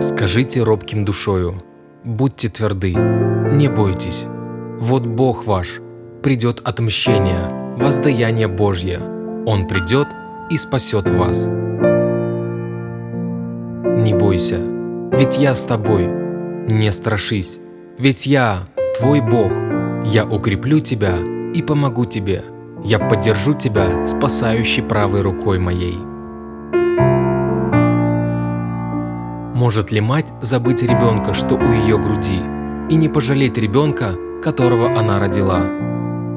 Скажите робким душою, будьте тверды, не бойтесь. Вот Бог ваш, придет отмщение, воздаяние Божье. Он придет и спасет вас. Не бойся, ведь я с тобой. Не страшись, ведь я твой Бог. Я укреплю тебя и помогу тебе. Я поддержу тебя, спасающей правой рукой моей. Может ли мать забыть ребенка, что у ее груди, и не пожалеть ребенка, которого она родила?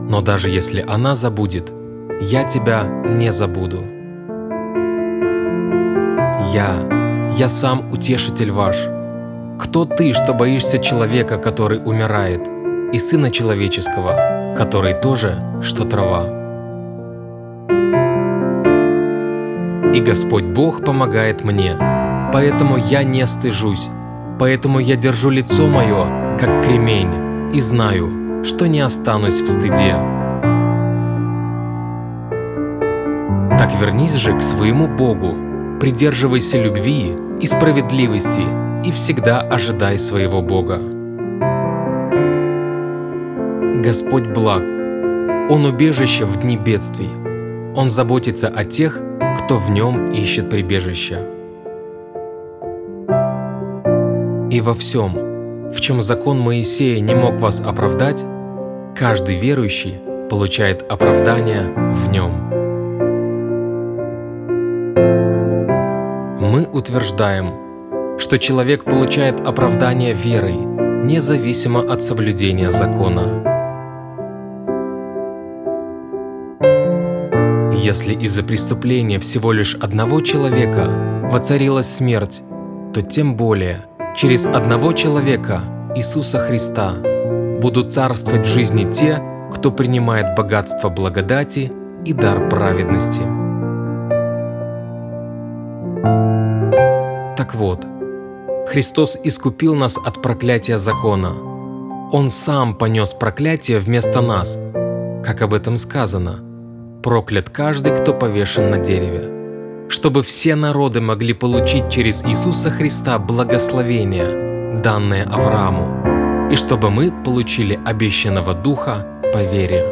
Но даже если она забудет, я тебя не забуду. Я, я сам утешитель ваш. Кто ты, что боишься человека, который умирает, и сына человеческого, который тоже, что трава? И Господь Бог помогает мне, Поэтому я не стыжусь, поэтому я держу лицо мое, как кремень, и знаю, что не останусь в стыде. Так вернись же к своему Богу, придерживайся любви и справедливости и всегда ожидай своего Бога. Господь благ, Он убежище в дни бедствий, Он заботится о тех, кто в Нем ищет прибежище. И во всем, в чем закон Моисея не мог вас оправдать, каждый верующий получает оправдание в нем. Мы утверждаем, что человек получает оправдание верой, независимо от соблюдения закона. Если из-за преступления всего лишь одного человека воцарилась смерть, то тем более – через одного человека, Иисуса Христа, будут царствовать в жизни те, кто принимает богатство благодати и дар праведности. Так вот, Христос искупил нас от проклятия закона. Он сам понес проклятие вместо нас, как об этом сказано. Проклят каждый, кто повешен на дереве чтобы все народы могли получить через Иисуса Христа благословение, данное Аврааму, и чтобы мы получили обещанного Духа по вере.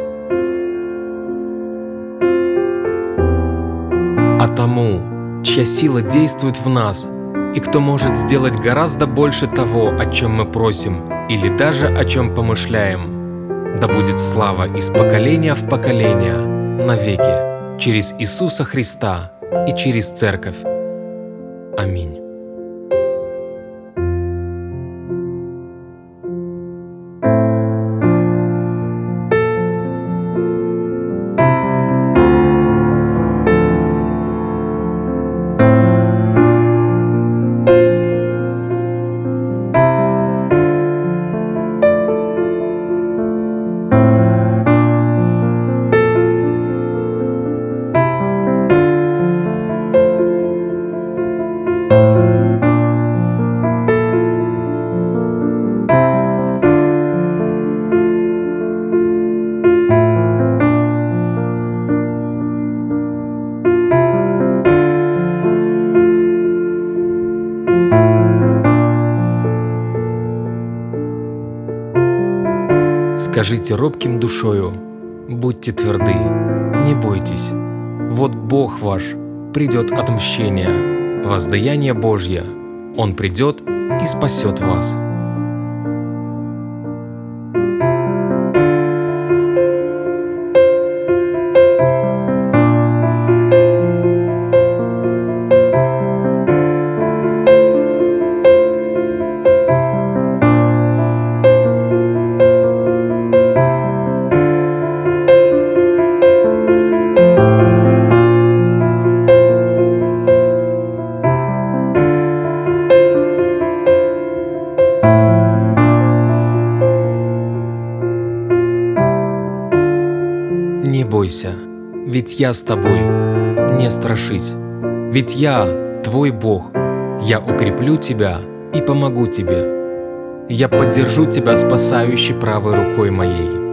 А тому, чья сила действует в нас, и кто может сделать гораздо больше того, о чем мы просим, или даже о чем помышляем, да будет слава из поколения в поколение, навеки, через Иисуса Христа, и через церковь. Аминь. Скажите робким душою, будьте тверды, не бойтесь. Вот Бог ваш, придет отмщение, воздаяние Божье. Он придет и спасет вас. Ведь я с тобой, не страшись, ведь я твой Бог, я укреплю тебя и помогу тебе. Я поддержу тебя спасающей правой рукой моей.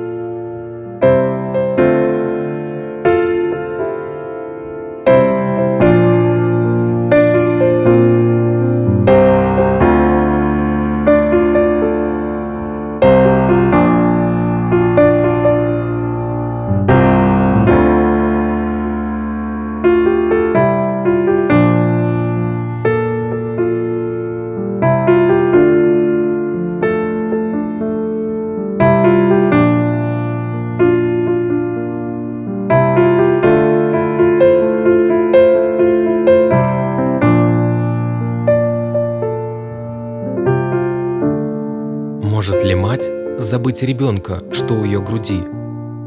Забыть ребенка, что у ее груди,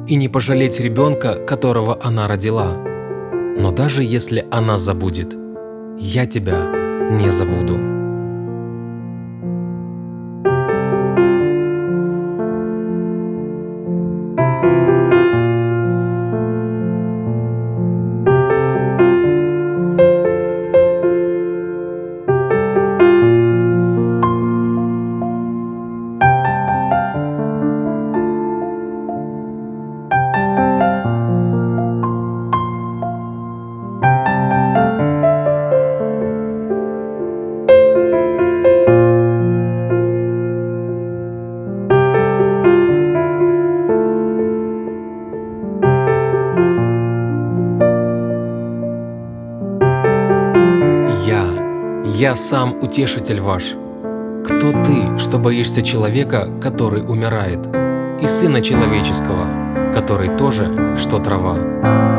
и не пожалеть ребенка, которого она родила? Но даже если она забудет, я тебя не забуду. Я сам утешитель ваш. Кто ты, что боишься человека, который умирает, и сына человеческого, который тоже, что трава?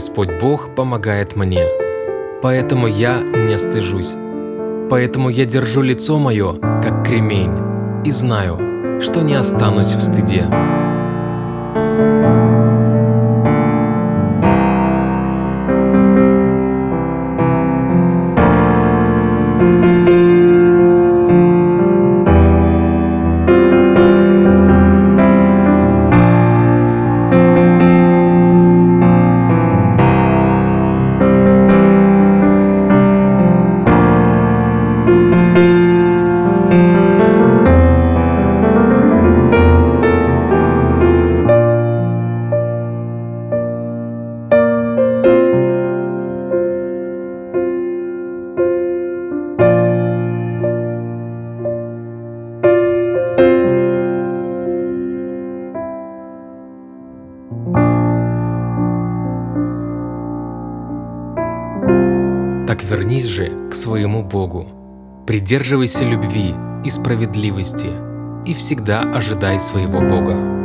Господь Бог помогает мне. Поэтому я не стыжусь. Поэтому я держу лицо мое, как кремень, и знаю, что не останусь в стыде. Своему Богу, придерживайся любви и справедливости и всегда ожидай своего Бога.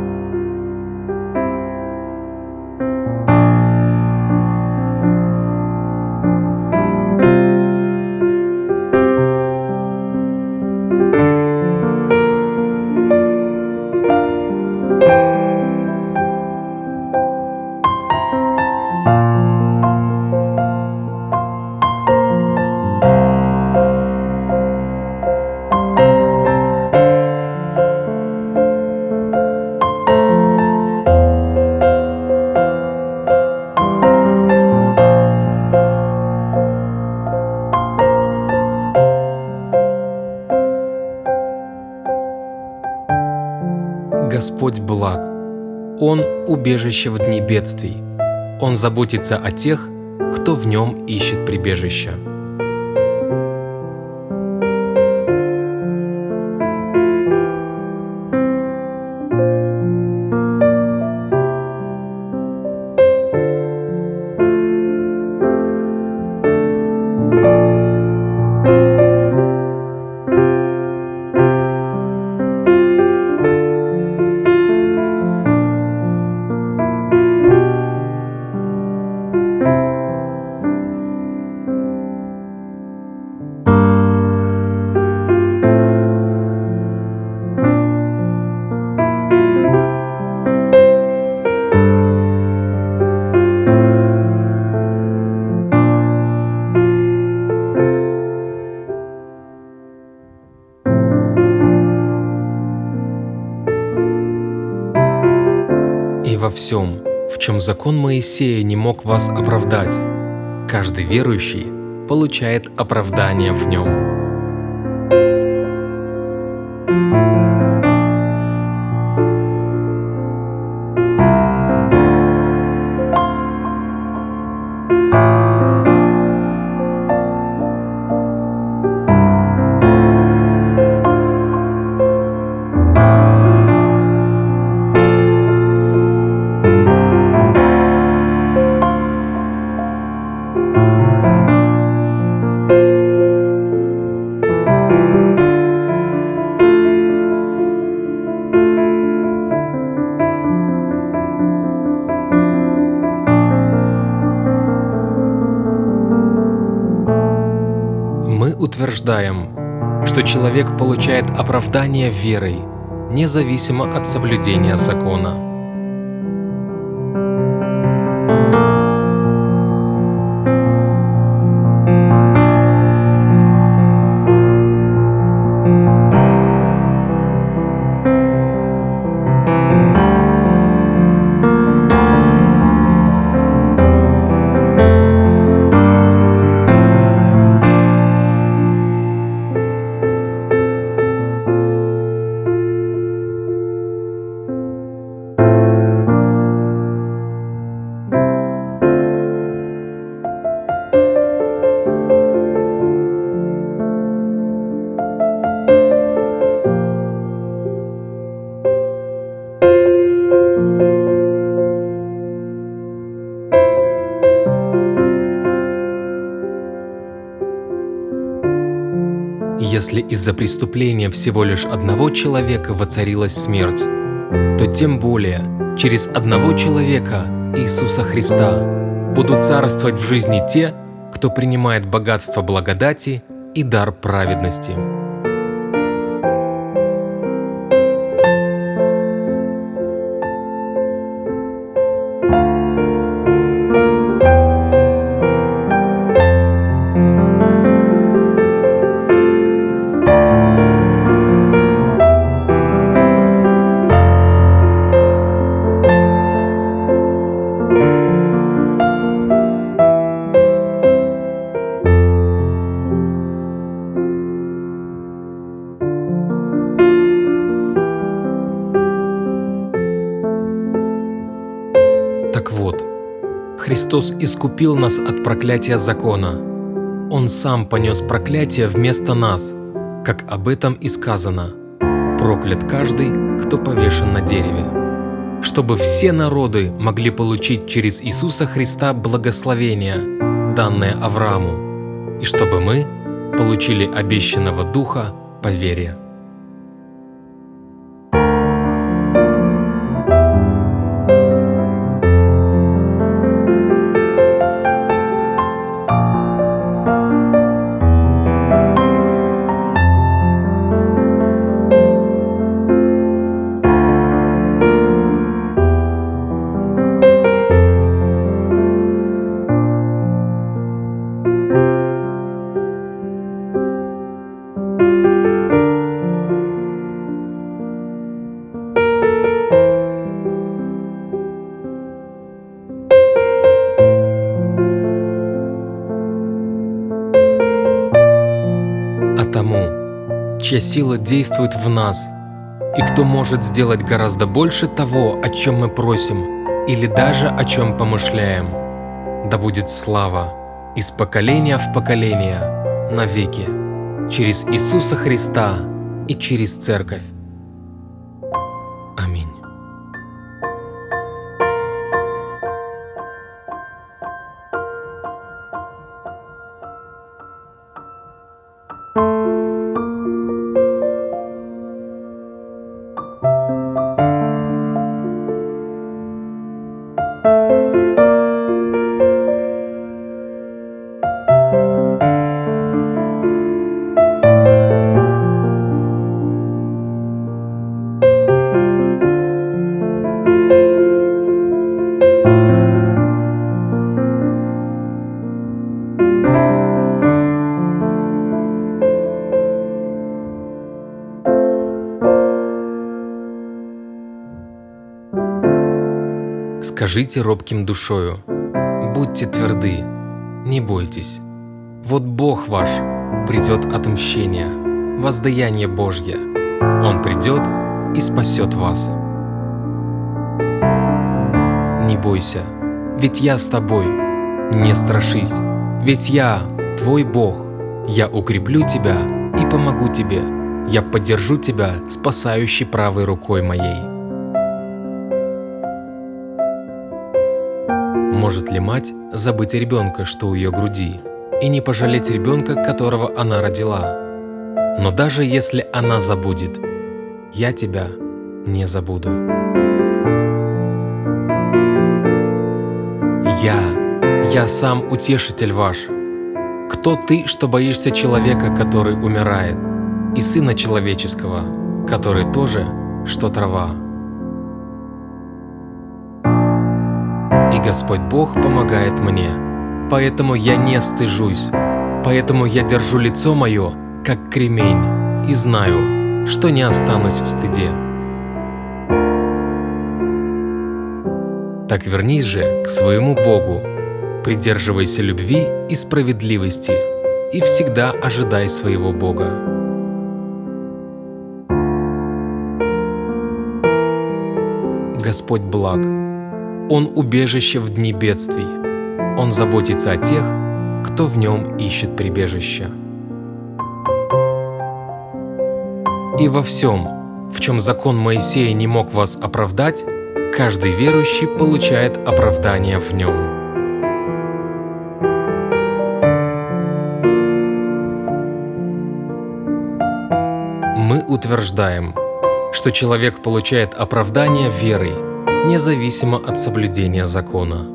Господь благ. Он – убежище в дни бедствий. Он заботится о тех, кто в нем ищет прибежища. Всем, в чем закон Моисея не мог вас оправдать. Каждый верующий получает оправдание в нем. Утверждаем, что человек получает оправдание верой, независимо от соблюдения закона. Если из-за преступления всего лишь одного человека воцарилась смерть, то тем более через одного человека, Иисуса Христа, будут царствовать в жизни те, кто принимает богатство благодати и дар праведности. Христос искупил нас от проклятия закона. Он сам понес проклятие вместо нас, как об этом и сказано. Проклят каждый, кто повешен на дереве. Чтобы все народы могли получить через Иисуса Христа благословение, данное Аврааму, и чтобы мы получили обещанного Духа по вере. Чья сила действует в нас, и кто может сделать гораздо больше того, о чем мы просим, или даже о чем помышляем. Да будет слава из поколения в поколение, навеки, через Иисуса Христа и через Церковь. Скажите робким душою, будьте тверды, не бойтесь. Вот Бог ваш придет отмщение, воздаяние Божье. Он придет и спасет вас. Не бойся, ведь я с тобой, не страшись, ведь я твой Бог, я укреплю тебя и помогу тебе, я поддержу тебя спасающей правой рукой моей. Может ли мать забыть ребенка, что у ее груди, и не пожалеть ребенка, которого она родила? Но даже если она забудет, я тебя не забуду. Я, я сам утешитель ваш. Кто ты, что боишься человека, который умирает, и сына человеческого, который тоже, что трава? И Господь Бог помогает мне, поэтому я не стыжусь, поэтому я держу лицо мое, как кремень, и знаю, что не останусь в стыде. Так вернись же к своему Богу, придерживайся любви и справедливости и всегда ожидай своего Бога. Господь благ, Он убежище в дни бедствий, Он заботится о тех, кто в Нем ищет прибежище. И во всем, в чем закон Моисея не мог вас оправдать, каждый верующий получает оправдание в нем. Мы утверждаем, что человек получает оправдание верой, независимо от соблюдения закона.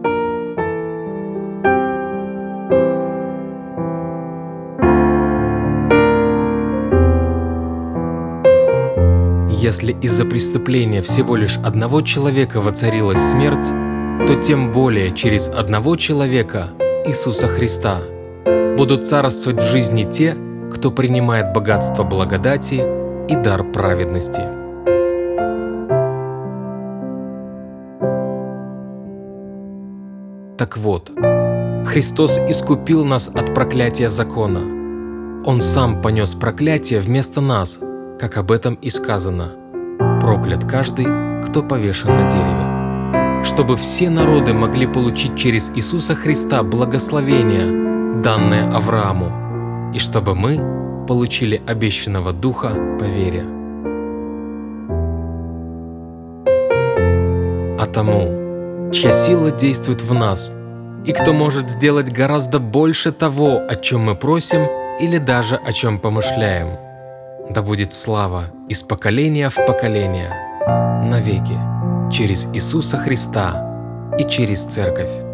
Если из-за преступления всего лишь одного человека воцарилась смерть, то тем более через одного человека, Иисуса Христа, будут царствовать в жизни те, кто принимает богатство благодати и дар праведности. Так вот, Христос искупил нас от проклятия закона. Он сам понес проклятие вместо нас – как об этом и сказано. Проклят каждый, кто повешен на дереве. Чтобы все народы могли получить через Иисуса Христа благословение, данное Аврааму, и чтобы мы получили обещанного Духа по вере. А тому, чья сила действует в нас, и кто может сделать гораздо больше того, о чем мы просим или даже о чем помышляем – да будет слава из поколения в поколение, навеки, через Иисуса Христа и через Церковь.